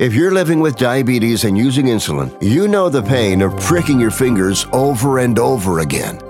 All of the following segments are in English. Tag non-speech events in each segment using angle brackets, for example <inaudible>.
If you're living with diabetes and using insulin, you know the pain of pricking your fingers over and over again.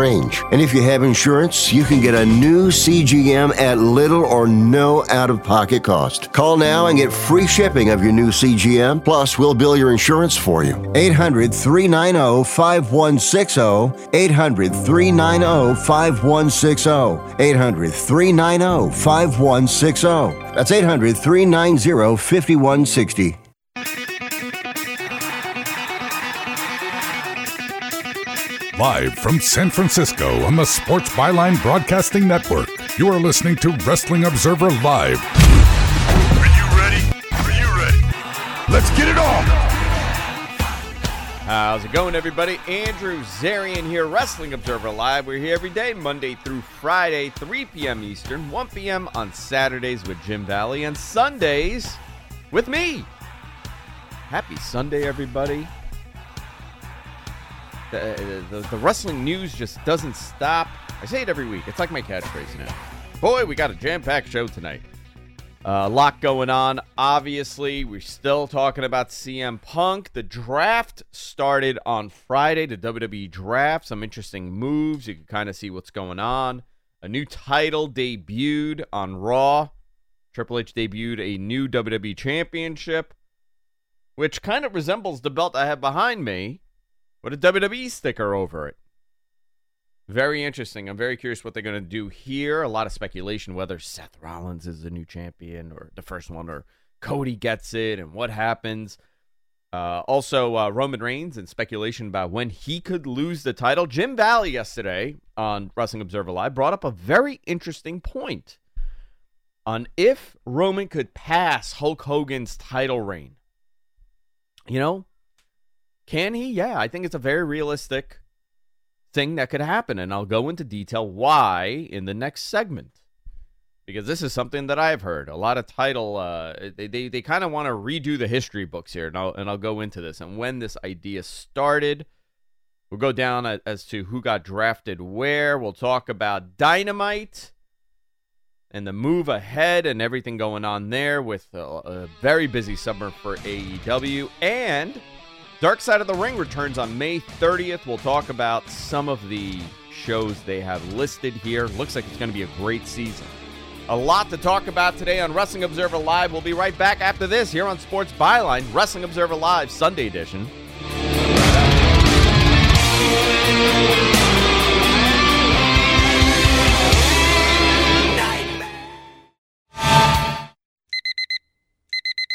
range. And if you have insurance, you can get a new CGM at little or no out of pocket cost. Call now and get free shipping of your new CGM. Plus, we'll bill your insurance for you. 800 390 5160. 800 390 5160. 800 390 5160. That's 800 390 5160. Live from San Francisco on the Sports Byline Broadcasting Network, you are listening to Wrestling Observer Live. Are you ready? Are you ready? Let's get it on! How's it going, everybody? Andrew Zarian here, Wrestling Observer Live. We're here every day, Monday through Friday, 3 p.m. Eastern, 1 p.m. on Saturdays with Jim Valley, and Sundays with me. Happy Sunday, everybody. The, the, the wrestling news just doesn't stop. I say it every week. It's like my catchphrase now. Boy, we got a jam packed show tonight. Uh, a lot going on. Obviously, we're still talking about CM Punk. The draft started on Friday, the WWE draft. Some interesting moves. You can kind of see what's going on. A new title debuted on Raw. Triple H debuted a new WWE championship, which kind of resembles the belt I have behind me with a WWE sticker over it. Very interesting. I'm very curious what they're going to do here. A lot of speculation whether Seth Rollins is the new champion or the first one, or Cody gets it, and what happens. Uh, also, uh, Roman Reigns and speculation about when he could lose the title. Jim Valley yesterday on Wrestling Observer Live brought up a very interesting point on if Roman could pass Hulk Hogan's title reign. You know, can he? Yeah, I think it's a very realistic thing that could happen. And I'll go into detail why in the next segment. Because this is something that I've heard. A lot of title, uh, they, they, they kind of want to redo the history books here. And I'll, and I'll go into this and when this idea started. We'll go down as to who got drafted where. We'll talk about Dynamite and the move ahead and everything going on there with a, a very busy summer for AEW. And Dark Side of the Ring returns on May 30th. We'll talk about some of the shows they have listed here. Looks like it's going to be a great season. A lot to talk about today on Wrestling Observer Live. We'll be right back after this here on Sports Byline, Wrestling Observer Live, Sunday edition.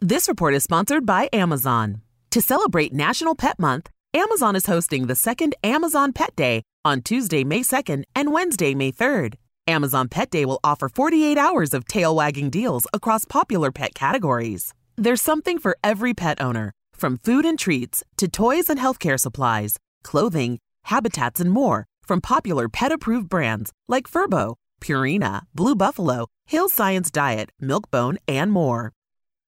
This report is sponsored by Amazon. To celebrate National Pet Month, Amazon is hosting the second Amazon Pet Day on Tuesday, May 2nd and Wednesday, May 3rd. Amazon Pet Day will offer 48 hours of tail wagging deals across popular pet categories. There's something for every pet owner, from food and treats to toys and healthcare supplies, clothing, habitats, and more from popular pet approved brands like Furbo, Purina, Blue Buffalo, Hill Science Diet, Milkbone, and more.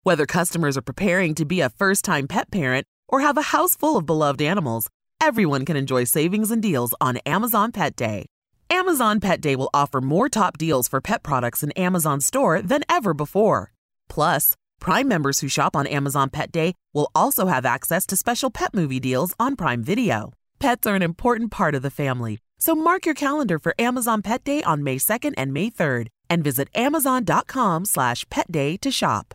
Whether customers are preparing to be a first time pet parent or have a house full of beloved animals, everyone can enjoy savings and deals on Amazon Pet Day. Amazon Pet Day will offer more top deals for pet products in Amazon Store than ever before. Plus, Prime members who shop on Amazon Pet Day will also have access to special pet movie deals on Prime Video. Pets are an important part of the family, so mark your calendar for Amazon Pet Day on May 2nd and May 3rd and visit amazon.com slash pet day to shop.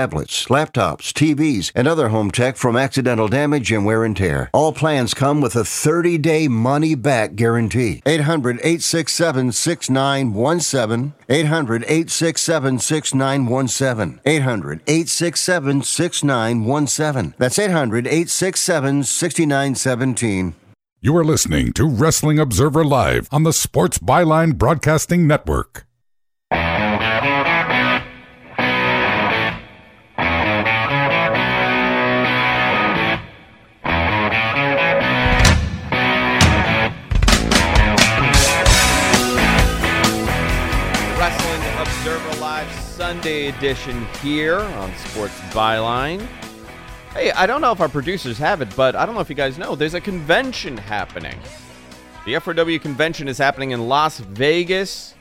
tablets, laptops, TVs, and other home tech from accidental damage and wear and tear. All plans come with a 30 day money back guarantee. 800 867 6917. 800 867 6917. 800 867 6917. That's 800 867 6917. You are listening to Wrestling Observer Live on the Sports Byline Broadcasting Network. Observer Live Sunday edition here on Sports Byline. Hey, I don't know if our producers have it, but I don't know if you guys know. There's a convention happening. The F4W convention is happening in Las Vegas.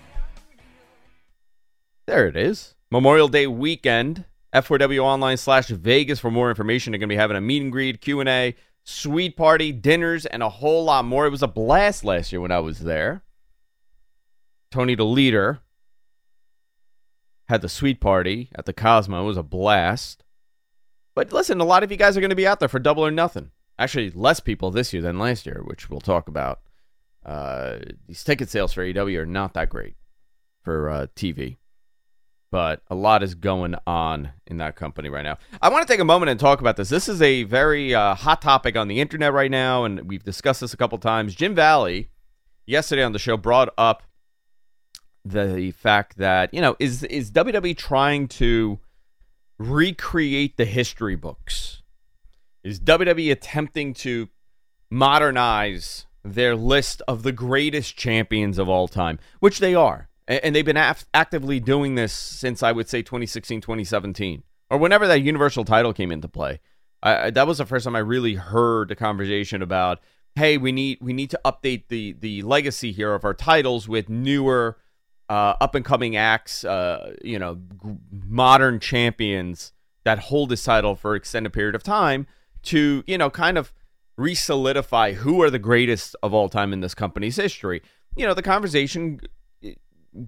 There it is. Memorial Day weekend. F4W online slash Vegas for more information. They're going to be having a meet and greet, Q&A, suite party, dinners, and a whole lot more. It was a blast last year when I was there. Tony the leader had the suite party at the Cosmo. It was a blast. But listen, a lot of you guys are going to be out there for double or nothing. Actually, less people this year than last year, which we'll talk about. Uh, these ticket sales for AEW are not that great for uh, TV, but a lot is going on in that company right now. I want to take a moment and talk about this. This is a very uh, hot topic on the internet right now, and we've discussed this a couple times. Jim Valley, yesterday on the show, brought up the fact that you know is is WWE trying to recreate the history books? Is WWE attempting to modernize their list of the greatest champions of all time, which they are, and they've been af- actively doing this since I would say 2016, 2017, or whenever that Universal title came into play. I, that was the first time I really heard a conversation about, hey, we need we need to update the the legacy here of our titles with newer uh, up and coming acts, uh, you know, g- modern champions that hold this title for extended period of time to, you know, kind of re-solidify who are the greatest of all time in this company's history. You know, the conversation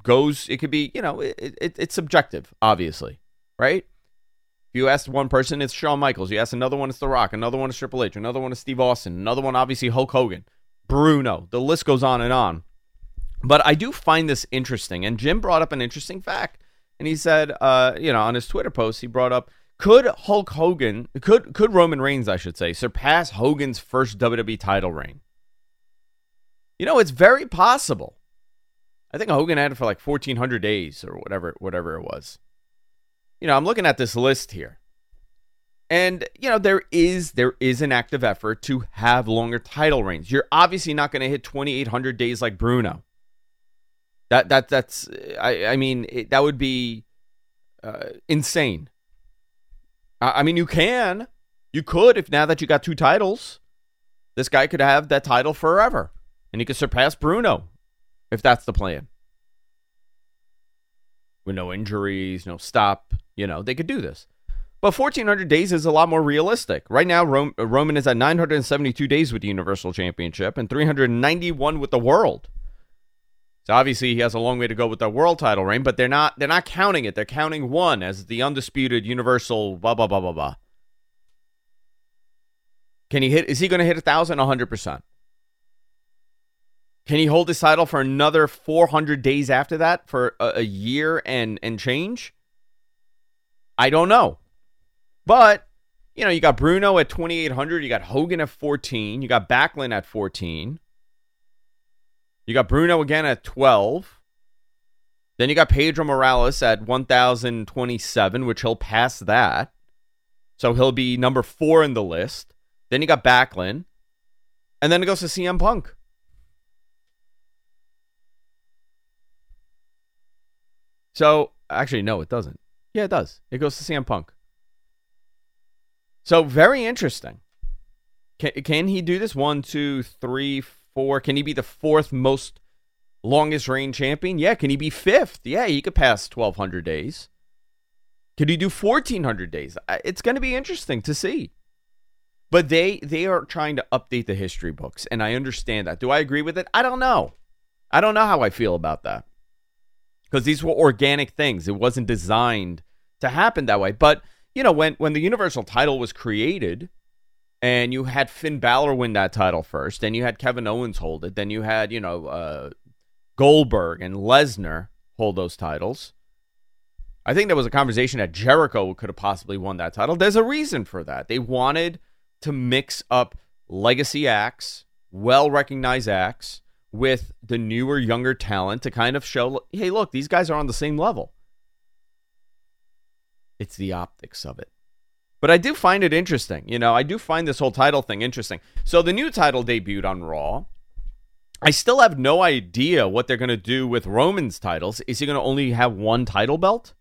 goes, it could be, you know, it, it, it's subjective, obviously, right? If you ask one person, it's Shawn Michaels. You ask another one, it's The Rock. Another one is Triple H. Another one is Steve Austin. Another one, obviously, Hulk Hogan, Bruno. The list goes on and on. But I do find this interesting. And Jim brought up an interesting fact. And he said, uh, you know, on his Twitter post, he brought up could Hulk Hogan, could could Roman Reigns, I should say, surpass Hogan's first WWE title reign? You know, it's very possible. I think Hogan had it for like 1400 days or whatever whatever it was. You know, I'm looking at this list here. And you know, there is there is an active effort to have longer title reigns. You're obviously not going to hit 2800 days like Bruno. That that that's I I mean it, that would be uh, insane. I, I mean you can, you could if now that you got two titles, this guy could have that title forever, and he could surpass Bruno, if that's the plan. With no injuries, no stop, you know they could do this. But 1400 days is a lot more realistic. Right now, Rom- Roman is at 972 days with the Universal Championship and 391 with the World. So obviously he has a long way to go with the world title reign, but they're not they're not counting it. They're counting one as the undisputed universal blah blah blah blah blah. Can he hit is he gonna hit a thousand? hundred percent. Can he hold his title for another 400 days after that for a, a year and and change? I don't know. But, you know, you got Bruno at 2,800. You got Hogan at 14. You got Backlund at 14. You got Bruno again at 12. Then you got Pedro Morales at 1,027, which he'll pass that. So he'll be number four in the list. Then you got Backlund. And then it goes to CM Punk. So, actually, no, it doesn't. Yeah, it does. It goes to CM Punk. So, very interesting. Can, can he do this? One, two, three, four. Can he be the fourth most longest reign champion? Yeah. Can he be fifth? Yeah, he could pass 1,200 days. Could he do 1,400 days? It's going to be interesting to see. But they they are trying to update the history books, and I understand that. Do I agree with it? I don't know. I don't know how I feel about that because these were organic things. It wasn't designed to happen that way. But you know, when when the Universal title was created, and you had Finn Balor win that title first, then you had Kevin Owens hold it, then you had you know uh, Goldberg and Lesnar hold those titles. I think there was a conversation that Jericho could have possibly won that title. There's a reason for that. They wanted to mix up legacy acts, well recognized acts, with the newer, younger talent to kind of show, hey, look, these guys are on the same level. It's the optics of it. But I do find it interesting. You know, I do find this whole title thing interesting. So the new title debuted on Raw. I still have no idea what they're going to do with Roman's titles. Is he going to only have one title belt?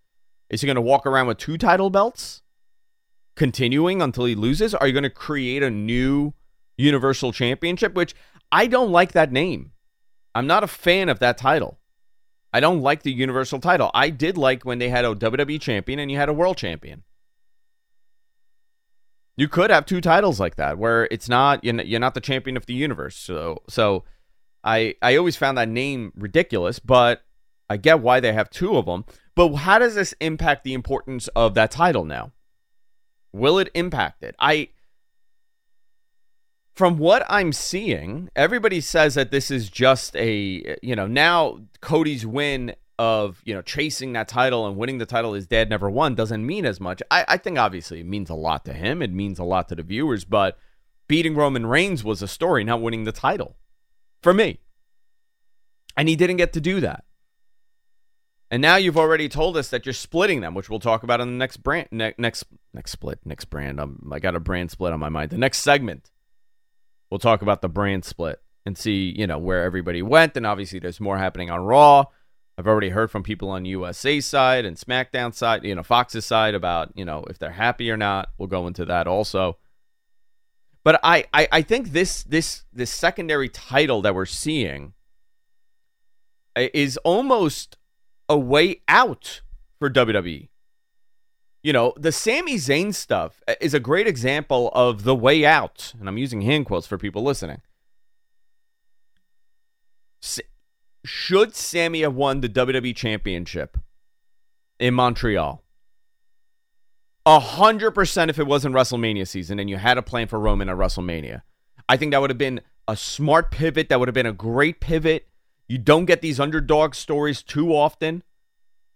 Is he going to walk around with two title belts? Continuing until he loses? Are you going to create a new Universal Championship? Which I don't like that name. I'm not a fan of that title. I don't like the Universal title. I did like when they had a WWE champion and you had a world champion. You could have two titles like that where it's not you're not the champion of the universe. So so I I always found that name ridiculous, but I get why they have two of them. But how does this impact the importance of that title now? Will it impact it? I from what I'm seeing, everybody says that this is just a, you know, now Cody's win of, you know, chasing that title and winning the title his dad never won doesn't mean as much. I, I think obviously it means a lot to him. It means a lot to the viewers, but beating Roman Reigns was a story, not winning the title for me. And he didn't get to do that. And now you've already told us that you're splitting them, which we'll talk about in the next brand, ne- next next split, next brand. Um, I got a brand split on my mind. The next segment we'll talk about the brand split and see, you know, where everybody went. And obviously, there's more happening on Raw. I've already heard from people on USA side and SmackDown side, you know, Fox's side about, you know, if they're happy or not. We'll go into that also. But I, I, I think this this this secondary title that we're seeing eh, is almost a way out for WWE. You know, the Sami Zayn stuff eh, is a great example of the way out. And I'm using hand quotes for people listening. Should Sami have won the WWE Championship in Montreal? A hundred percent if it wasn't WrestleMania season and you had a plan for Roman at WrestleMania. I think that would have been a smart pivot. That would have been a great pivot. You don't get these underdog stories too often.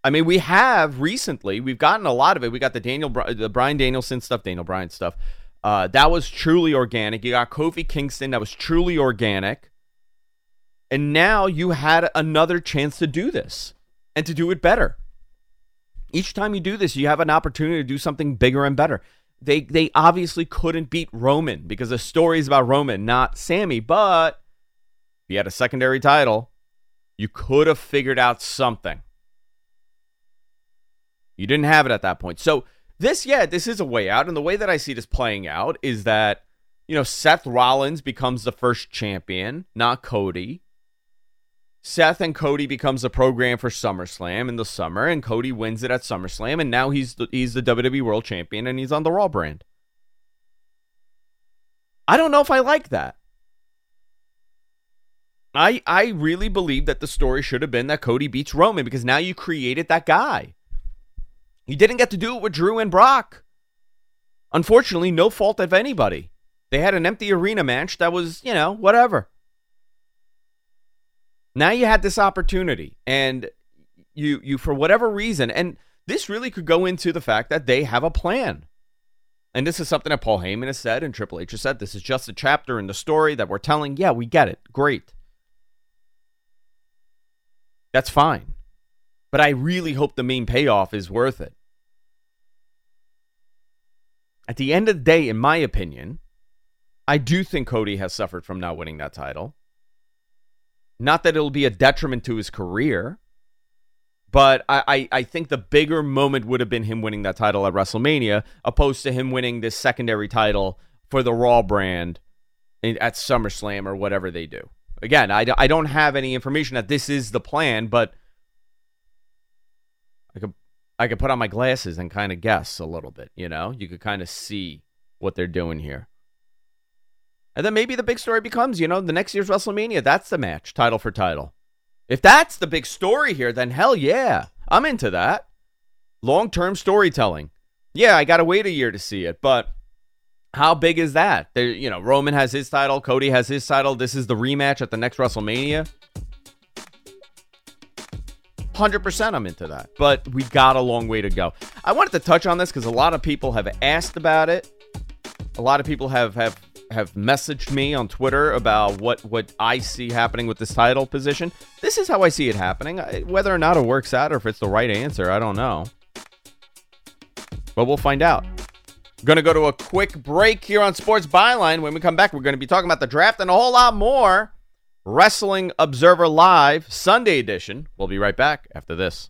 I mean, we have recently, we've gotten a lot of it. We got the Daniel, the Bryan Danielson stuff, Daniel Bryan stuff. Uh, that was truly organic. You got Kofi Kingston, that was truly organic. And now you had another chance to do this and to do it better. Each time you do this, you have an opportunity to do something bigger and better. They they obviously couldn't beat Roman because the story is about Roman, not Sami, But if you had a secondary title, you could have figured out something. You didn't have it at that point. So this, yeah, this is a way out. And the way that I see this playing out is that, you know, Seth Rollins becomes the first champion, not Cody. Seth and Cody becomes a program for SummerSlam in the summer, and Cody wins it at SummerSlam, and now he's the, he's the WWE World Champion, and he's on the Raw brand. I don't know if I like that. I I really believe that the story should have been that Cody beats Roman because now you created that guy. He didn't get to do it with Drew and Brock. Unfortunately, no fault of anybody. They had an empty arena match that was, you know, whatever. Now you had this opportunity, and you you for whatever reason, and this really could go into the fact that they have a plan. And this is something that Paul Heyman has said and Triple H has said. This is just a chapter in the story that we're telling. Yeah, we get it. Great. That's fine. But I really hope the main payoff is worth it. At the end of the day, in my opinion, I do think Cody has suffered from not winning that title. Not that it'll be a detriment to his career, but I, I, I, think the bigger moment would have been him winning that title at WrestleMania, opposed to him winning this secondary title for the Raw brand at SummerSlam or whatever they do. Again, I, I don't have any information that this is the plan, but I could I could put on my glasses and kind of guess a little bit. You know, you could kind of see what they're doing here. And then maybe the big story becomes, you know, the next year's WrestleMania, that's the match, title for title. If that's the big story here, then hell yeah, I'm into that. Long term storytelling. Yeah, I got to wait a year to see it, but how big is that? There, you know, Roman has his title, Cody has his title. This is the rematch at the next WrestleMania. 100% I'm into that. But we got a long way to go. I wanted to touch on this because a lot of people have asked about it. A lot of people have have have messaged me on Twitter about what what I see happening with this title position. This is how I see it happening. Whether or not it works out or if it's the right answer, I don't know. But we'll find out. Going to go to a quick break here on Sports Byline. When we come back, we're going to be talking about the draft and a whole lot more. Wrestling Observer Live, Sunday edition. We'll be right back after this.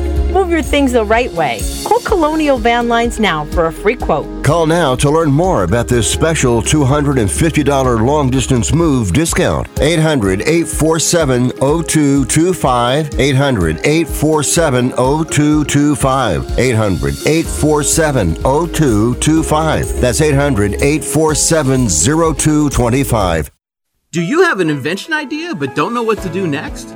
Move your things the right way. Call Colonial Van Lines now for a free quote. Call now to learn more about this special $250 long distance move discount. 800 847 0225. 800 847 0225. 800 847 0225. That's 800 847 0225. Do you have an invention idea but don't know what to do next?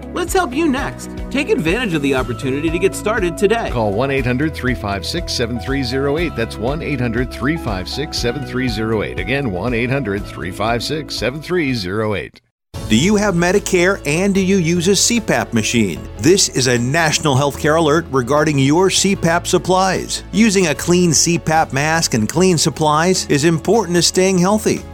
Let's help you next. Take advantage of the opportunity to get started today. Call 1 800 356 7308. That's 1 800 356 7308. Again, 1 800 356 7308. Do you have Medicare and do you use a CPAP machine? This is a national healthcare alert regarding your CPAP supplies. Using a clean CPAP mask and clean supplies is important to staying healthy.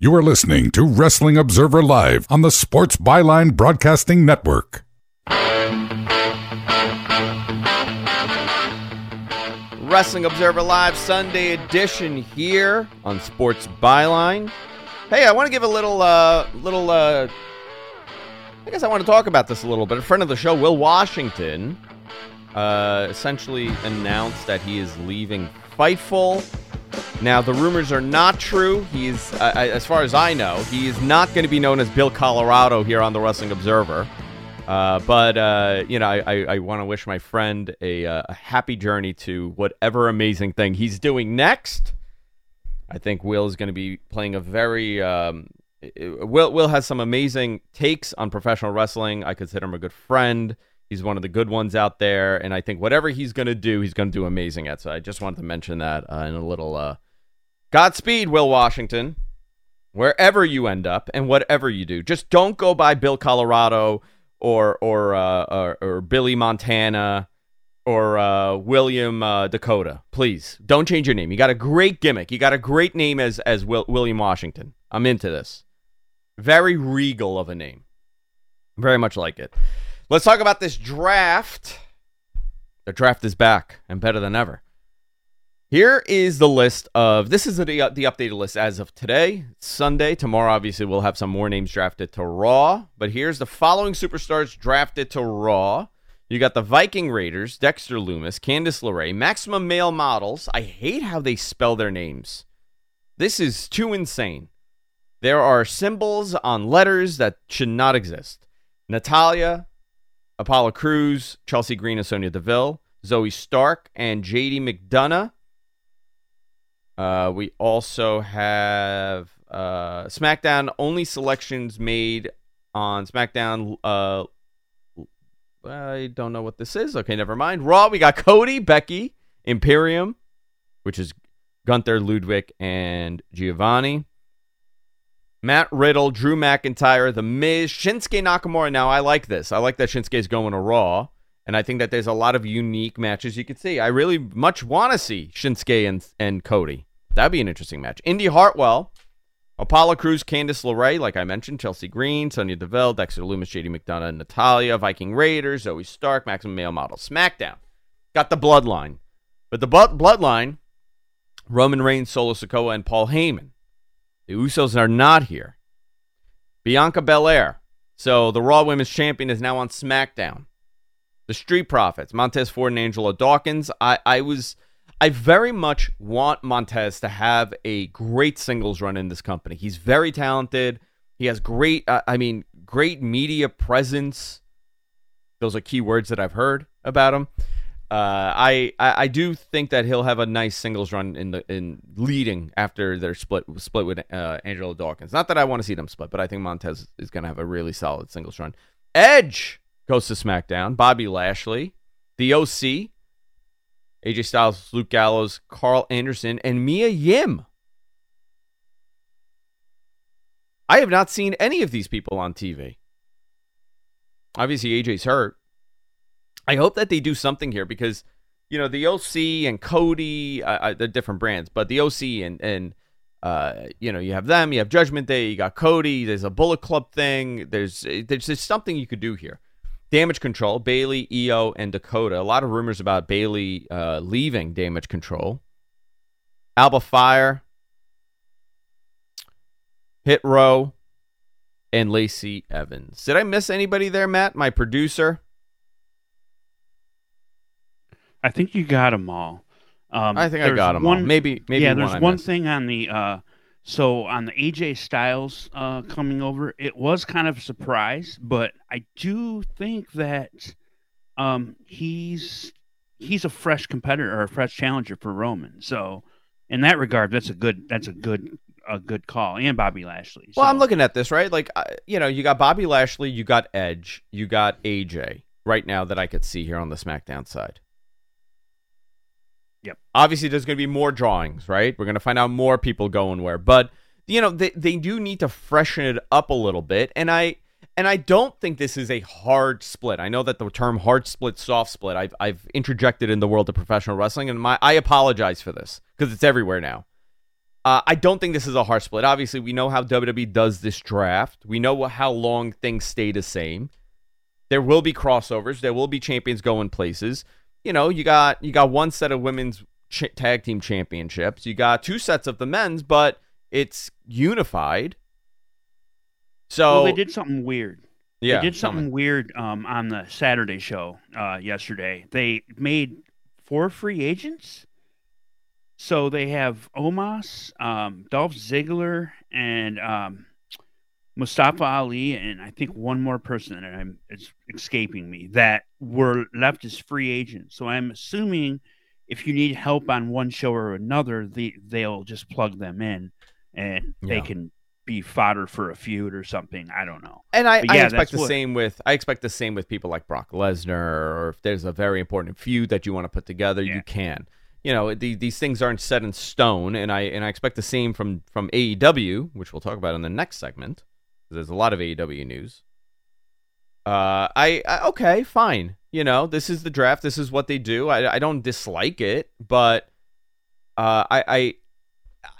You are listening to Wrestling Observer Live on the Sports Byline Broadcasting Network. Wrestling Observer Live Sunday edition here on Sports Byline. Hey, I want to give a little, uh, little, uh, I guess I want to talk about this a little bit. A friend of the show, Will Washington, uh, essentially announced that he is leaving Fightful. Now, the rumors are not true. He's, uh, as far as I know, he is not going to be known as Bill Colorado here on the Wrestling Observer. Uh, but uh, you know, I, I, I want to wish my friend a, uh, a happy journey to whatever amazing thing he's doing next. I think Will is going to be playing a very um, Will Will has some amazing takes on professional wrestling. I consider him a good friend. He's one of the good ones out there, and I think whatever he's going to do, he's going to do amazing at. So I just wanted to mention that uh, in a little uh, Godspeed, Will Washington, wherever you end up and whatever you do. Just don't go by Bill Colorado or or uh, or, or, Billy Montana or uh, William uh, Dakota. Please don't change your name. You got a great gimmick. You got a great name as as Will, William Washington. I'm into this. Very regal of a name. Very much like it. Let's talk about this draft. The draft is back and better than ever. Here is the list of this is the, the updated list as of today, Sunday. Tomorrow, obviously, we'll have some more names drafted to Raw. But here's the following superstars drafted to Raw. You got the Viking Raiders, Dexter Lumis, Candice LeRae, Maximum Male Models. I hate how they spell their names. This is too insane. There are symbols on letters that should not exist. Natalya, Apollo Crews, Chelsea Green and Sonya Deville, Zoey Stark, and JD McDonagh. Uh, we also have uh, SmackDown only selections made on SmackDown. Uh, I don't know what this is. Okay, never mind. Raw, we got Cody, Becky, Imperium, which is Gunther, Ludwig, and Giovanni. Matt Riddle, Drew McIntyre, The Miz, Shinsuke Nakamura. Now, I like this. I like that Shinsuke's going to Raw. And I think that there's a lot of unique matches you could see. I really much want to see Shinsuke and, and Cody. That'd be an interesting match. Indy Hartwell, Apollo Crews, Candice LeRae, like I mentioned, Chelsea Green, Sonya Deville, Dexter Lumis, JD McDonagh, Natalya, Viking Raiders, Zoey Stark, Maximum Male Model. SmackDown. Got the bloodline. But the bloodline, Roman Reigns, Solo Sikoa, and Paul Heyman. The Usos are not here. Bianca Belair. So the Raw Women's Champion is now on SmackDown. The Street Profits, Montez Ford and Angelo Dawkins. I, I was I very much want Montez to have a great singles run in this company. He's very talented. He has great, uh, I mean, great media presence. Those are key words that I've heard about him. Uh, I, I, I do think that he'll have a nice singles run in the in leading after their split split with uh, Angelo Dawkins. Not that I want to see them split, but I think Montez is going to have a really solid singles run. Edge goes to SmackDown. Bobby Lashley, the OC, AJ Styles, Luke Gallows, Karl Anderson, and Mia Yim. I have not seen any of these people on TV. Obviously, AJ's hurt. I hope that they do something here because, you know, the OC and Cody, uh, they're different brands, but the OC and, and uh, you know, you have them, you have Judgment Day, you got Cody, there's a Bullet Club thing. There's, there's, there's something you could do here. Damage Control, Bayley, IYO, and Dakota. A lot of rumors about Bayley uh, leaving Damage Control. Alba Fyre, Hit Row, and Lacey Evans. Did I miss anybody there, Matt? My producer? I think you got them all. Um, I think I got them one, all. Maybe, maybe. Yeah, there's one thing on the uh, so on the AJ Styles uh, coming over, it was kind of a surprise, but I do think that um, he's he's a fresh competitor or a fresh challenger for Roman. So in that regard, that's a good that's a good a good call. And Bobby Lashley. So. Well, I'm looking at this right, like you know, you got Bobby Lashley, you got Edge, you got AJ right now that I could see here on the SmackDown side. Yep. Obviously, there's going to be more drawings, right? We're going to find out more people going where, but you know, they they do need to freshen it up a little bit, and I and I don't think this is a hard split. I know that the term hard split, soft split, I've I've interjected in the world of professional wrestling, and my I apologize for this because it's everywhere now. Uh, I don't think this is a hard split. Obviously, we know how WWE does this draft. We know how long things stay the same. There will be crossovers. There will be champions going places you know, you got you got one set of women's ch- tag team championships. You got two sets of the men's, but it's unified. So well, they did something weird. Yeah, they did something weird um, on the Saturday show uh, yesterday. They made four free agents. So they have Omos, um, Dolph Ziggler, and um, Mustafa Ali, and I think one more person that I'm it's escaping me that were left as free agents. So I'm assuming if you need help on one show or another, the, they'll just plug them in, and they can be fodder for a feud or something. I don't know. And I, But I expect the what- same with I expect the same with people like Brock Lesnar, or if there's a very important feud that you want to put together, you can. You know, the, these things aren't set in stone, and I and I expect the same from from AEW, which we'll talk about in the next segment. There's a lot of AEW news. Uh, I, I okay, fine. You know, this is the draft. This is what they do. I, I don't dislike it, but uh, I, I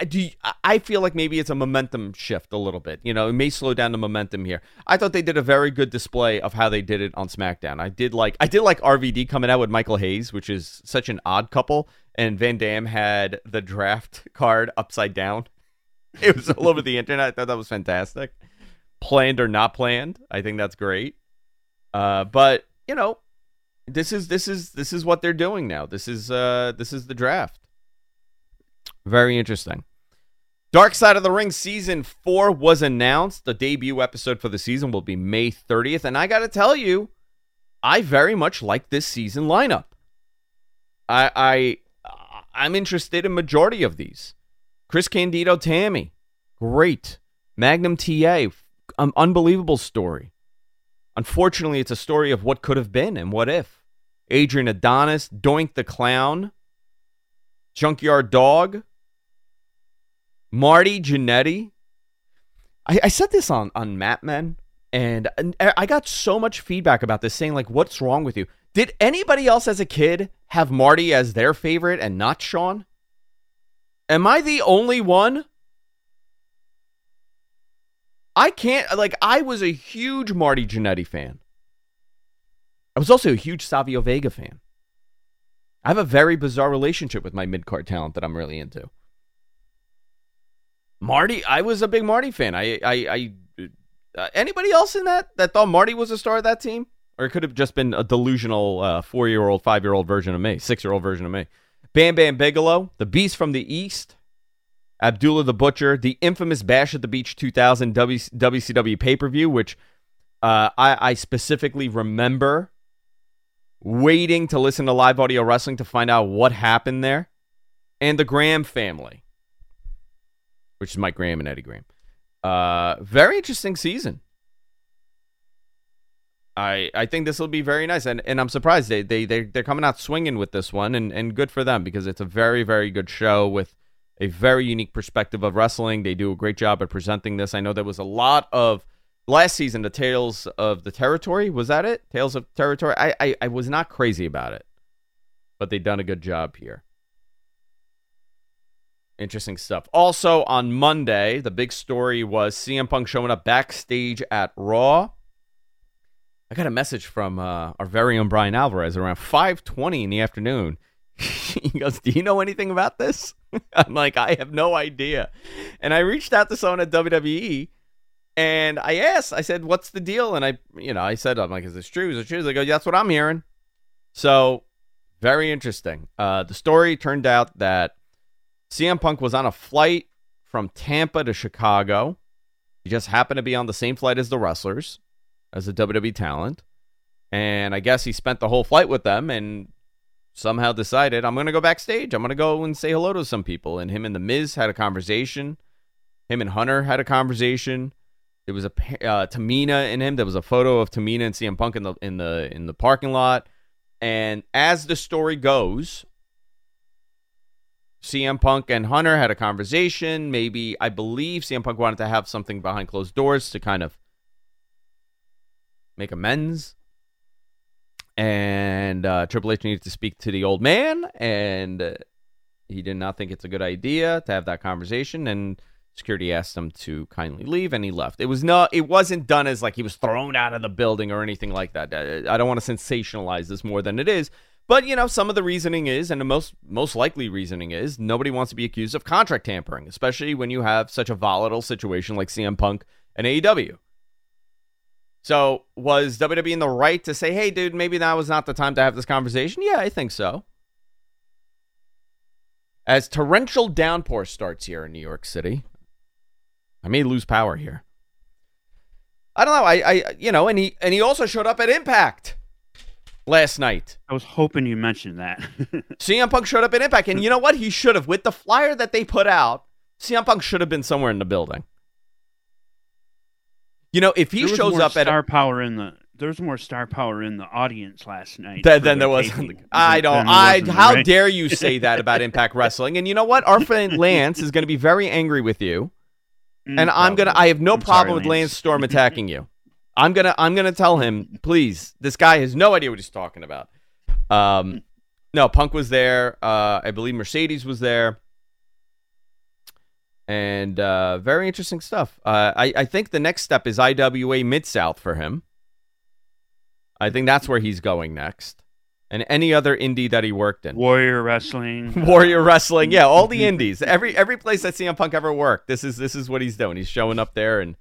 I do I feel like maybe it's a momentum shift a little bit. You know, it may slow down the momentum here. I thought they did a very good display of how they did it on SmackDown. I did like I did like RVD coming out with Michael Hayes, which is such an odd couple, and Van Dam had the draft <laughs> card upside down. <laughs> It was all over the internet. I thought that was fantastic. Planned or not planned, I think that's great. Uh, but you know, this is this is this is what they're doing now. This is uh this is the draft. Very interesting. Dark Side of the Ring season four was announced. The debut episode for the season will be May 30th. And I got to tell you, I very much like this season lineup. I, I, I'm interested in majority of these. Chris Candido, Tammy, great. Magnum TA, um, unbelievable story. Unfortunately, it's a story of what could have been and what if. Adrian Adonis, Doink the Clown, Junkyard Dog, Marty Jannetty. I, I said this on on Mat Men, and I got so much feedback about this, saying like, "What's wrong with you?" Did anybody else as a kid have Marty as their favorite and not Shawn? Am I the only one? I can't like. I was a huge Marty Jannetty fan. I was also a huge Savio Vega fan. I have a very bizarre relationship with my mid card talent that I'm really into. Marty, I was a big Marty fan. I, I, I uh, anybody else in that that thought Marty was a star of that team, or it could have just been a delusional uh, four year old, five year old version of me, six year old version of me. Bam Bam Bigelow, the Beast from the East, Abdullah the Butcher, the infamous Bash at the Beach 2000 w- WCW pay per view, which uh, I, I specifically remember waiting to listen to live audio wrestling to find out what happened there, and the Graham family which is Mike Graham and Eddie Graham. Uh, very interesting season. I I think this will be very nice, and, and I'm surprised they they they they're coming out swinging with this one, and and good for them because it's a very very good show with a very unique perspective of wrestling. They do a great job at presenting this. I know there was a lot of last season the Tales of the Territory was that it? Tales of Territory. I I, I was not crazy about it, but they've done a good job here. Interesting stuff. Also on Monday, the big story was CM Punk showing up backstage at Raw. I got a message from uh, our very own Bryan Alvarez around 5:20 in the afternoon. <laughs> he goes, "Do you know anything about this?" <laughs> I'm like, "I have no idea." And I reached out to someone at WWE and I asked, I said, "What's the deal?" And I, you know, I said, "I'm like, is this true? Is it true?" They go, "That's what I'm hearing." So, very interesting. Uh, the story turned out that CM Punk was on a flight from Tampa to Chicago. He just happened to be on the same flight as the wrestlers, as a WWE talent. And I guess he spent the whole flight with them and somehow decided, I'm going to go backstage. I'm going to go and say hello to some people. And him and The Miz had a conversation. Him and Hunter had a conversation. There was a uh, Tamina and him. There was a photo of Tamina and CM Punk in the in the in the parking lot. And as the story goes, CM Punk and Hunter had a conversation. Maybe I believe CM Punk wanted to have something behind closed doors to kind of make amends. And uh, Triple H needed to speak to the old man, and uh, he did not think it's a good idea to have that conversation. And security asked him to kindly leave, and he left. It was not. It wasn't done as like he was thrown out of the building or anything like that. Uh, I don't want to sensationalize this more than it is, But you know, some of the reasoning is, and the most most likely reasoning is, nobody wants to be accused of contract tampering, especially when you have such a volatile situation like CM Punk and AEW. So was WWE in the right to say, "Hey, dude, maybe now was not the time to have this conversation"? Yeah, I think so. As torrential downpour starts here in New York City, I may lose power here. I don't know. I, I, you know, and he and he also showed up at Impact last night. I was hoping you mentioned that. <laughs> CM Punk showed up at Impact, and you know what? He should have with the flyer that they put out. CM Punk should have been somewhere in the building. You know, if he There shows up at star power in the there's more star power in the audience last night Than, than there was. taping I don't. I. the How ring. dare you say <laughs> that about Impact Wrestling? And you know what? Our friend <laughs> Lance is going to be very angry with you, Mm, and I'm gonna. I have no I'm problem sorry, with Lance Storm <laughs> attacking you. I'm gonna. I'm gonna tell him, please. This guy has no idea what he's talking about. Um, no, Punk was there. Uh, I believe Mercedes was there. And uh, very interesting stuff. Uh, I, I think the next step is IWA Mid South for him. I think that's where he's going next. And any other indie that he worked in. Warrior Wrestling. <laughs> Warrior Wrestling, yeah, all the <laughs> indies, every every place that CM Punk ever worked. This is this is what he's doing. He's showing up there and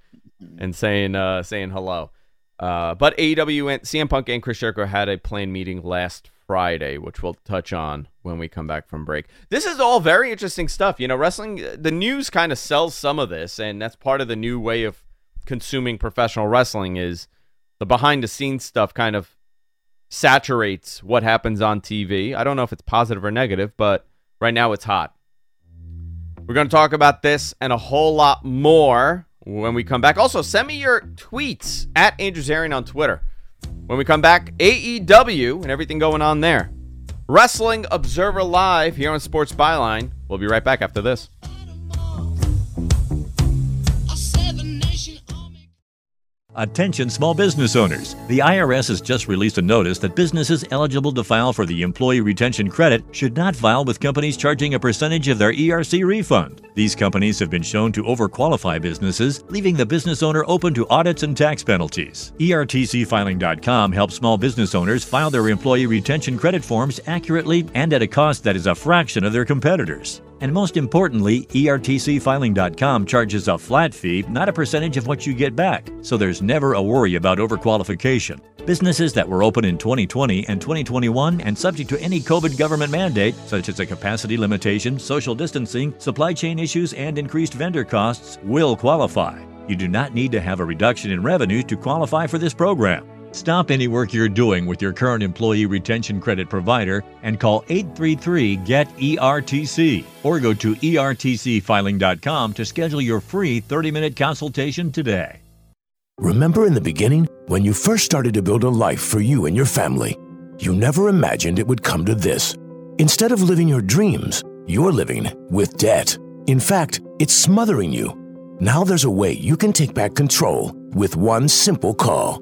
and saying uh, saying hello. Uh, but AEW and CM Punk and Chris Jericho had a planned meeting last Friday, which we'll touch on when we come back from break. This is all very interesting stuff. You know, wrestling. The news kind of sells some of this, and that's part of the new way of consuming professional wrestling. Is the behind the scenes stuff kind of saturates what happens on TV. I don't know if it's positive or negative, but right now it's hot. We're going to talk about this and a whole lot more when we come back. Also, send me your tweets at Andrew Zarian on Twitter. When we come back, AEW and everything going on there. Wrestling Observer Live here on Sports Byline. We'll be right back after this. Attention small business owners. The IRS has just released a notice that businesses eligible to file for the Employee Retention Credit should not file with companies charging a percentage of their ERC refund. These companies have been shown to overqualify businesses, leaving the business owner open to audits and tax penalties. ERTCfiling.com helps small business owners file their Employee Retention Credit forms accurately and at a cost that is a fraction of their competitors. And most importantly, ERTCfiling.com charges a flat fee, not a percentage of what you get back, so there's never a worry about overqualification. Businesses that were open in 2020 and 2021 and subject to any COVID government mandate, such as a capacity limitation, social distancing, supply chain issues, and increased vendor costs, will qualify. You do not need to have a reduction in revenue to qualify for this program. Stop any work you're doing with your current employee retention credit provider and call 833 GET ERTC or go to ERTCfiling.com to schedule your free 30 minute consultation today. Remember in the beginning, when you first started to build a life for you and your family? You never imagined it would come to this. Instead of living your dreams, you're living with debt. In fact, it's smothering you. Now there's a way you can take back control with one simple call.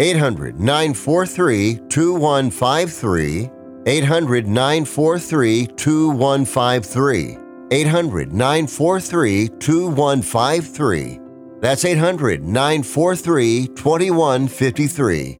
800 943 2153. 800 943 2153. 800 943 2153. That's 800 943 2153.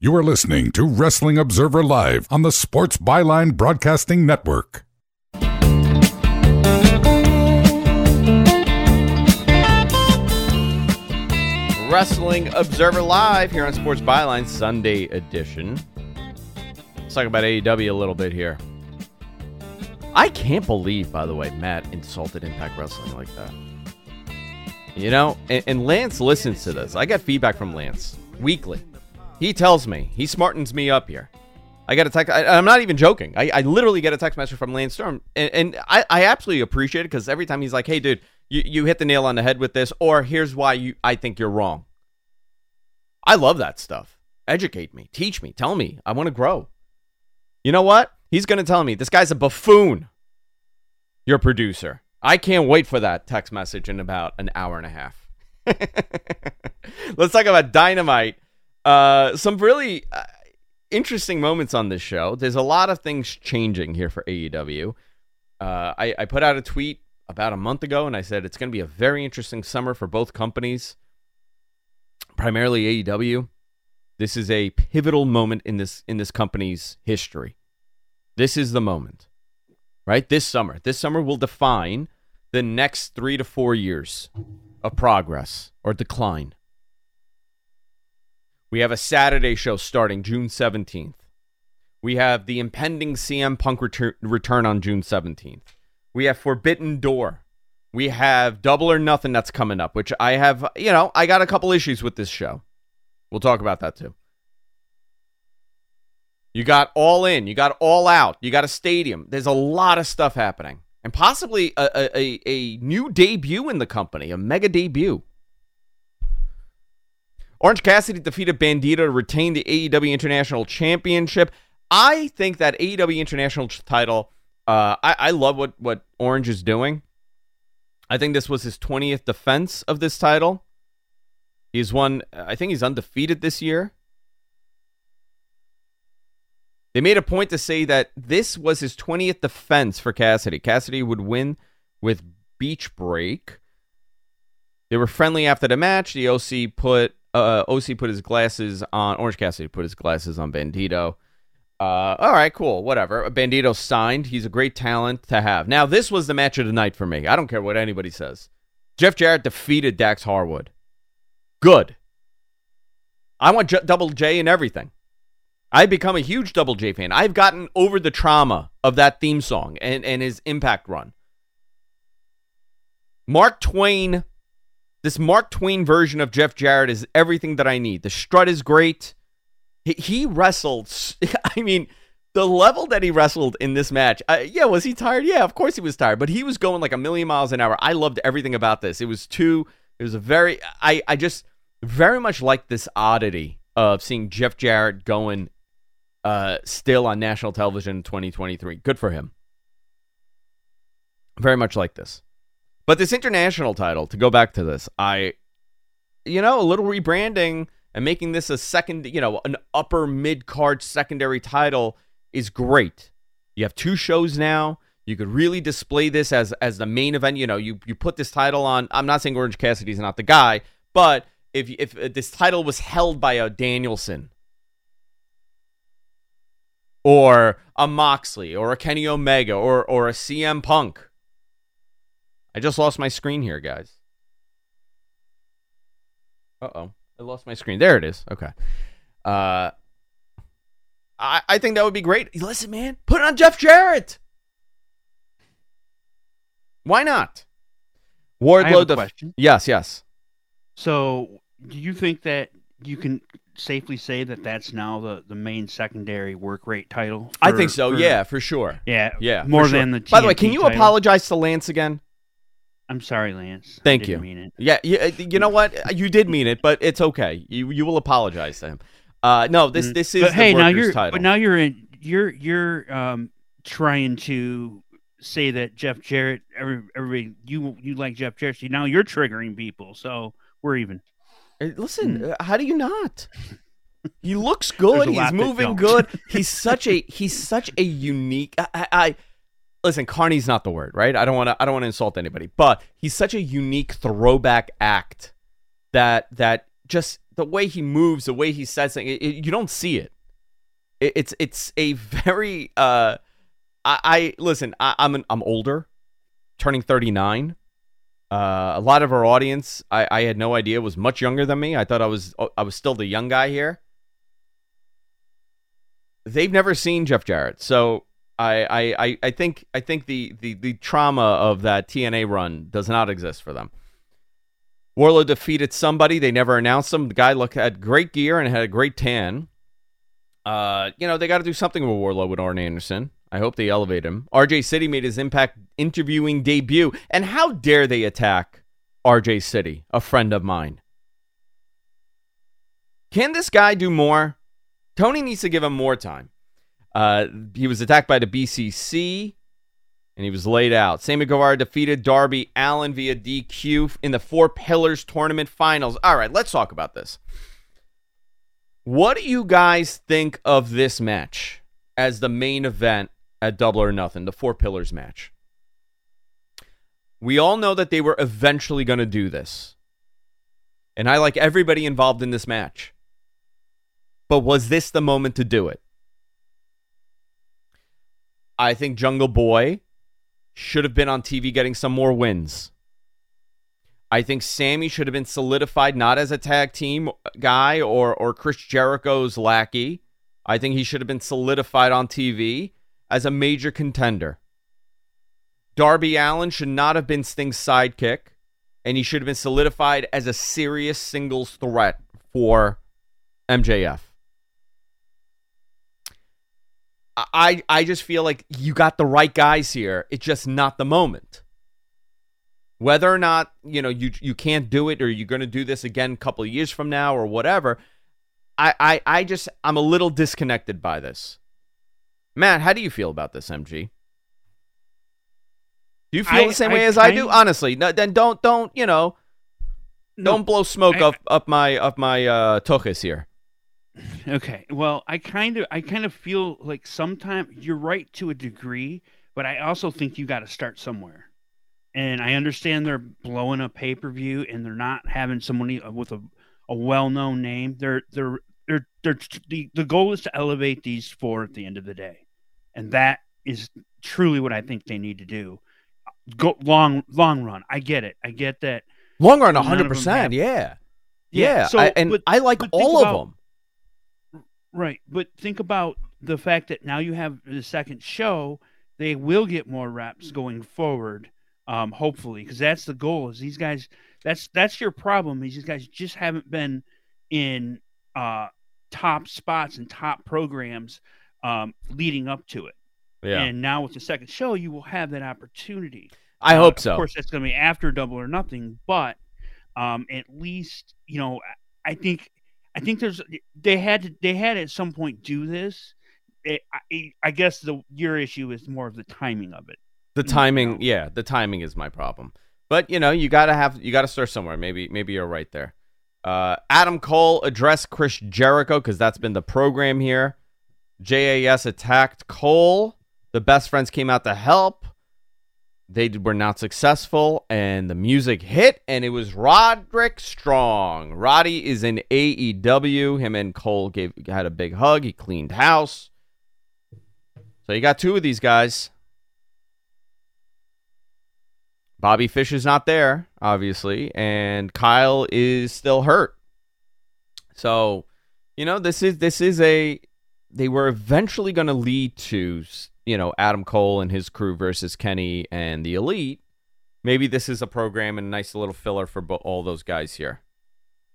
You are listening to Wrestling Observer Live on the Sports Byline Broadcasting Network. Wrestling Observer Live here on Sports Byline Sunday edition. Let's talk about AEW a little bit here. I can't believe, by the way, Matt insulted Impact Wrestling like that. You know, and, and Lance listens to this. I get feedback from Lance weekly. He tells me, he smartens me up here. I get a text. I, am not even joking. I, I, literally get a text message from Lance Storm, and, and I, I absolutely appreciate it because every time he's like, "Hey, dude, you, you hit the nail on the head with this," or "Here's why you I think you're wrong." I love that stuff. Educate me, teach me, tell me. I want to grow. You know what? He's to tell me this guy's a buffoon. Your producer. I can't wait for that text message in about an hour and a half. <laughs> Let's talk about Dynamite. Uh, some really. Uh, interesting moments on this show. There's a lot of things changing here for AEW. Uh, I, I put out a tweet about a month ago, and I said it's going to be a very interesting summer for both companies, primarily AEW. This is a pivotal moment in this in this company's history. This is the moment, right? This summer, this summer will define the next three to four years of progress or decline. We have a Saturday show starting June 17th. We have the impending CM Punk retur- return on June 17th. We have Forbidden Door. We have Double or Nothing that's coming up, which I have, you know, I got a couple issues with this show. We'll talk about that too. You got All In, you got All Out, you got a stadium. There's a lot of stuff happening, and possibly a, a, a new debut in the company, a mega debut. Orange Cassidy defeated Bandito to retain the AEW International Championship. I think that AEW International title, uh, I, I love what, what Orange is doing. I think this was his 20th defense of this title. He's won, I think he's undefeated this year. They made a point to say that this was his 20th defense for Cassidy. Cassidy would win with Beach Break. They were friendly after the match. The OC put uh, OC put his glasses on. Orange Cassidy put his glasses on Bandito. Uh, all right, cool, whatever. Bandito signed. He's a great talent to have. Now, this was the match of the night for me. I don't care what anybody says. Jeff Jarrett defeated Dax Harwood. Good. I want J- Double J and everything. I've become a huge Double J fan. I've gotten over the trauma of that theme song and, and his impact run. Mark Twain this Mark Twain version of Jeff Jarrett is everything that I need. The strut is great. He, he wrestled. <laughs> I mean, the level that he wrestled in this match. Uh, yeah, was he tired? Yeah, of course he was tired. But he was going like a million miles an hour. I loved everything about this. It was too. It was a very. I I just very much like this oddity of seeing Jeff Jarrett going uh, still on national television in 2023. Good for him. Very much like this. But this international title, to go back to this, I, you know, a little rebranding and making this a second, you know, an upper mid card secondary title is great. You have two shows now. You could really display this as as the main event. You know, you you put this title on. I'm not saying Orange Cassidy's not the guy, but if if uh, this title was held by a Danielson or a Moxley or a Kenny Omega or or a CM Punk, I just lost my screen here, guys. Uh oh. I lost my screen. There it is. Okay. Uh I, I think that would be great. Listen, man, put it on Jeff Jarrett. Why not? Wardlow. question. Yes, yes. So, do you think that you can safely say that that's now the, the main secondary work rate title? For, I think so. For, yeah, for sure. Yeah, yeah. More than sure. the. TNT By the way, can you title? apologize to Lance again? I'm sorry, Lance. Thank I you. Mean it. Yeah, you, uh, you know what? You did mean it, but it's okay. You you will apologize to him. Uh, no, this Mm. this is But the hey, now you're title. but now you're in you're you're um trying to say that Jeff Jarrett every, everybody you you like Jeff Jarrett. See, now you're triggering people, so we're even. Listen, uh, how do you not? <laughs> He looks good. He's moving good. <laughs> He's such a he's such a unique. I, I, I listen. Carney's not the word, right? I don't want to. I don't want to insult anybody, but he's such a unique throwback act that that just the way he moves, the way he says things, you don't see it. It- It's it's a very. uh I, I listen. I, I'm an, I'm older, turning 39. Uh, a lot of our audience, I, I had no idea was much younger than me. I thought I was I was still the young guy here. They've never seen Jeff Jarrett, so I I, I, think I think the, the the trauma of that TNA run does not exist for them. Wardlow defeated somebody. They never announced him. The guy looked had great gear and had a great tan. Uh, you know they got to do something with Wardlow with Arn Anderson. I hope they elevate him. RJ City made his Impact interviewing debut, and how dare they attack RJ City, a friend of mine? Can this guy do more? Tony needs to give him more time. Uh, he was attacked by the BCC, and he was laid out. Sammy Guevara defeated Darby Allin via DQ in the Four Pillars Tournament Finals. All right, let's talk about this. What do you guys think of this match as the main event at Double or Nothing, the Four Pillars match? We all know that they were eventually going to do this. And I like everybody involved in this match. But was this the moment to do it? I think Jungle Boy should have been on TV getting some more wins. I think Sammy should have been solidified not as a tag team guy or or Chris Jericho's lackey. I think he should have been solidified on TV as a major contender. Darby Allin should not have been Sting's sidekick, and he should have been solidified as a serious singles threat for MJF. I I just feel like you got the right guys here. It's just not the moment. Whether or not you know you you can't do it, or you're going to do this again a couple of years from now, or whatever. I, I I just I'm a little disconnected by this. Matt, how do you feel about this, MG? Do you feel I- the same I way as I kind- do? Honestly, no, then don't don't you know? Don't blow smoke I- up up my up my uh, here. Okay. Well, I kind of I kind of feel like sometimes you're right to a degree, but I also think you got to start somewhere. And I understand they're blowing a pay-per-view and they're not having somebody with a, a well-known name. They're they're they're they're the, the goal is to elevate these four at the end of the day. And that is truly what I think they need to do. Go long long run. I get it. I get that. Long run, hundred percent. Yeah, Yeah, yeah. so, I, and but- I like all of them. Right, but think about the fact that now you have the second show. They will get more reps going forward, um, hopefully, because that's the goal. Is these guys? That's that's your problem. These guys just haven't been in uh, top spots and top programs um, leading up to it. Yeah. And now with the second show, you will have that opportunity. I Uh, hope so. Of course, that's going to be after Double or Nothing, but um, at least you know, I think I think there's they had to they had at some point do this. It, I, I guess the your issue is more of the timing of it. The timing, yeah, the timing is my problem. But you know, you gotta have you gotta start somewhere. Maybe maybe you're right there. Uh, Adam Cole addressed Chris Jericho because that's been the program here. JAS attacked Cole. The best friends came out to help. They were not successful, and the music hit, and it was Roderick Strong. Roddy is in AEW. Him and Cole gave had a big hug. He cleaned house. So you got two of these guys. Bobby Fish is not there, obviously, and Kyle is still hurt. So, you know, this is this is a they were eventually going to lead to, you know, Adam Cole and his crew versus Kenny and the Elite. Maybe this is a program and a nice little filler for bo- all those guys here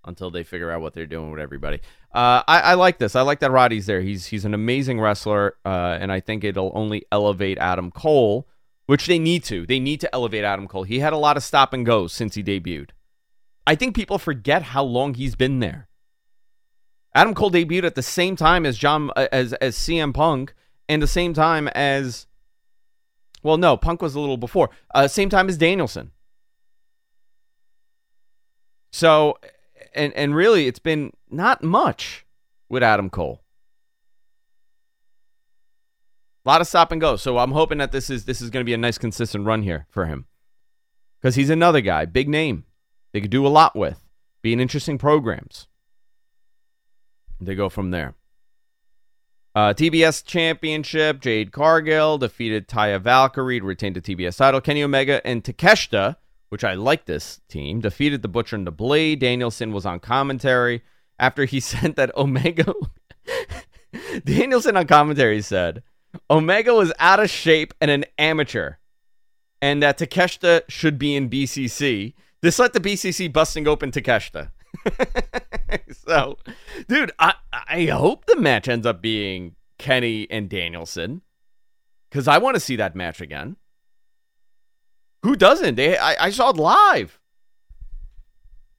until they figure out what they're doing with everybody. Uh, I, I like this. I like that Roddy's there. He's he's an amazing wrestler, uh, and I think it'll only elevate Adam Cole, which they need to. They need to elevate Adam Cole. He had a lot of stop and goes since he debuted. I think people forget how long he's been there. Adam Cole debuted at the same time as John uh, as as CM Punk, and the same time as well, no, Punk was a little before. Uh, same time as Danielson. So, and and really, it's been not much with Adam Cole. A lot of stop and go. So I'm hoping that this is this is going to be a nice consistent run here for him. Cuz he's another guy, big name. They could do a lot with. Be in interesting programs. They go from there. Uh, TBS Championship, Jade Cargill defeated Taya Valkyrie to retain the TBS title. Kenny Omega and Takeshita, which I like this team, defeated the Butcher and the Blade. Danielson was on commentary after he <laughs> said that Omega. <laughs> Danielson on commentary said Omega was out of shape and an amateur, and that Takeshita should be in BCC. This led to BCC busting open Takeshita. <laughs> so, dude, I I hope the match ends up being Kenny and Danielson because I want to see that match again. Who doesn't? They, I, I saw it live.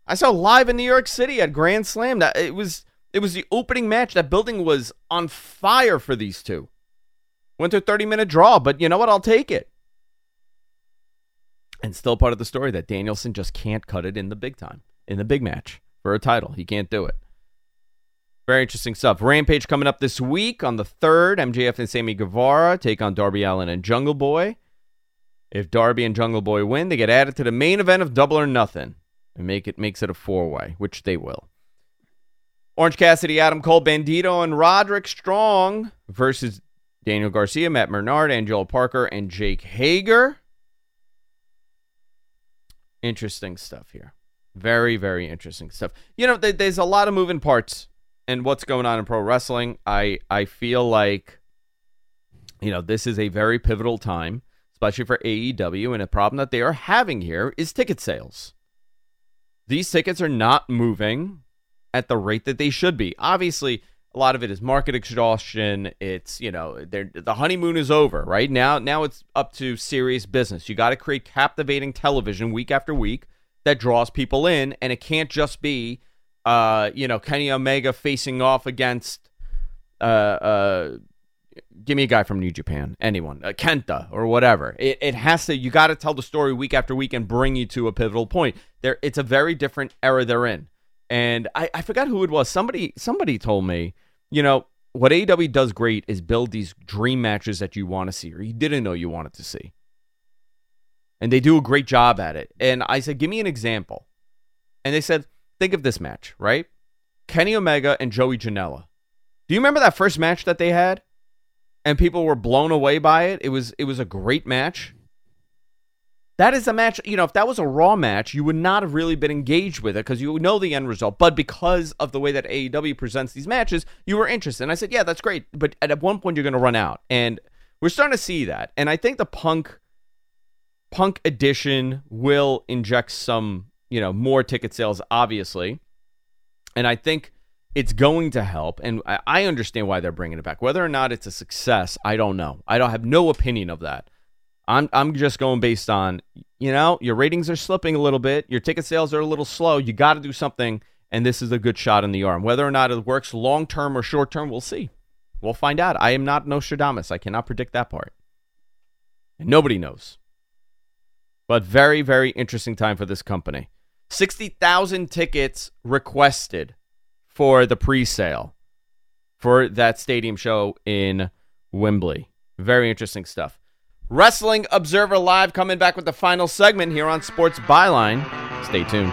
I saw live in New York City at Grand Slam. That it was it was the opening match. That building was on fire for these two. Went to a 30 minute draw, but you know what? I'll take it. And still part of the story that Danielson just can't cut it in the big time, in the big match for a title. He can't do it. Very interesting stuff. Rampage coming up this week on the 3rd. MJF and Sammy Guevara take on Darby Allin and Jungle Boy. If Darby and Jungle Boy win, they get added to the main event of Double or Nothing and make it makes it a four-way, which they will. Orange Cassidy, Adam Cole, Bandito, and Roderick Strong versus Daniel Garcia, Matt Menard, Angelo Parker, and Jake Hager. Interesting stuff here. Very, very interesting stuff. You know, th- there's a lot of moving parts and what's going on in pro wrestling. I I feel like, you know, this is a very pivotal time, especially for AEW, and a problem that they are having here is ticket sales. These tickets are not moving at the rate that they should be. Obviously, a lot of it is market exhaustion. It's you know the honeymoon is over right now. Now it's up to serious business. You got to create captivating television week after week that draws people in, and it can't just be, uh, you know, Kenny Omega facing off against, uh, uh, give me a guy from New Japan, anyone, uh, Kenta or whatever. It, it has to. You got to tell the story week after week and bring you to a pivotal point. There, it's a very different era they're in, and I, I forgot who it was. Somebody, somebody told me, you know. What AEW does great is build these dream matches that you want to see or you didn't know you wanted to see and they do a great job at it. And I said, give me an example. And they said, think of this match, right? Kenny Omega and Joey Janela. Do you remember that first match that they had? And people were blown away by it. It was it was a great match. That is a match, you know, if that was a Raw match, you would not have really been engaged with it because you know the end result. But because of the way that AEW presents these matches, you were interested. And I said, yeah, that's great. But at one point, you're going to run out. And we're starting to see that. And I think the Punk Punk Edition will inject some, you know, more ticket sales, obviously. And I think it's going to help. And I understand why they're bringing it back. Whether or not it's a success, I don't know. I don't have no opinion of that. I'm I'm just going based on, you know, your ratings are slipping a little bit. Your ticket sales are a little slow. You got to do something. And this is a good shot in the arm. Whether or not it works long term or short term, we'll see. We'll find out. I am not Nostradamus. I cannot predict that part. And nobody knows. But very, very interesting time for this company. 60,000 tickets requested for the pre sale for that stadium show in Wembley. Very interesting stuff. Wrestling Observer Live coming back with the final segment here on Sports Byline. Stay tuned.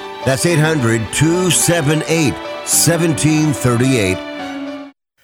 That's 800 278 1738.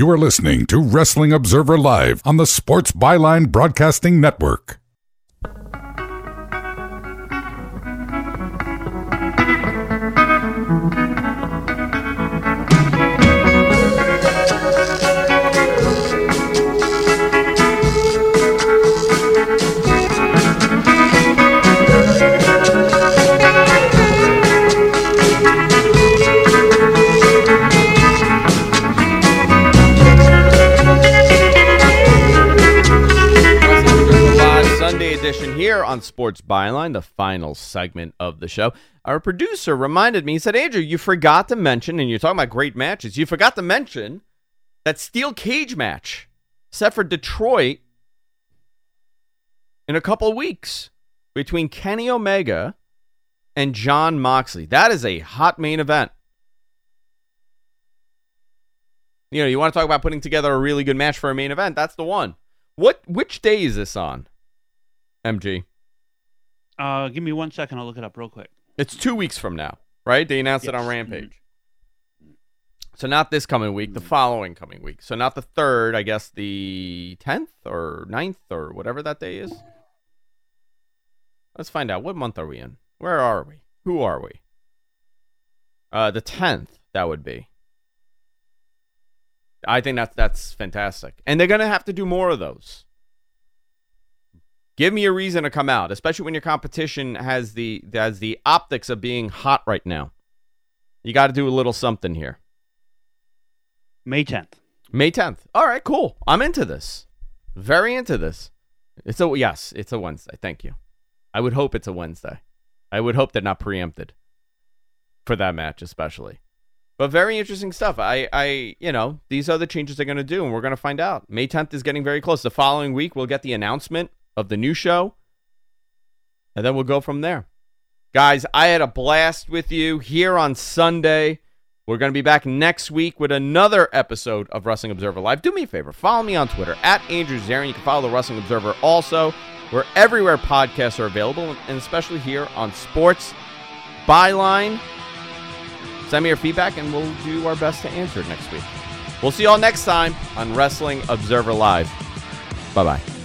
You are listening to Wrestling Observer Live on the Sports Byline Broadcasting Network. Edition here on Sports Byline, the final segment of the show. Our producer reminded me, he said, Andrew, you forgot to mention, and you're talking about great matches, you forgot to mention that steel cage match set for Detroit in a couple weeks between Kenny Omega and Jon Moxley. That is a hot main event. You know, you want to talk about putting together a really good match for a main event, that's the one. What which day is this on? MG. Uh, give me one second. I'll look it up real quick. It's two weeks from now, right? They announced it on Yes. Rampage. So not this coming week, the following coming week. So not the third, I guess the tenth or 9th or whatever that day is. Let's find out. What month are we in? Where are we? Who are we? Uh, the tenth. That would be. I think that's that's fantastic, and they're gonna have to do more of those. Give me a reason to come out, especially when your competition has the has the optics of being hot right now. You got to do a little something here. May 10th. May 10th. All right, cool. I'm into this. Very into this. It's a yes, it's a Wednesday. Thank you. I would hope it's a Wednesday. I would hope they're not preempted for that match especially. But very interesting stuff. I I you know, these are the changes they're going to do and we're going to find out. May 10th is getting very close. The following week we'll get the announcement of the new show and then we'll go from there. Guys, I had a blast with you here on Sunday. We're going to be back next week with another episode of Wrestling Observer Live. Do me a favor, follow me on Twitter at Andrew Zarian. You can follow the Wrestling Observer also. We're everywhere podcasts are available, and especially here on Sports Byline. Send me your feedback, and we'll do our best to answer it next week. We'll see you all next time on Wrestling Observer Live. Bye bye.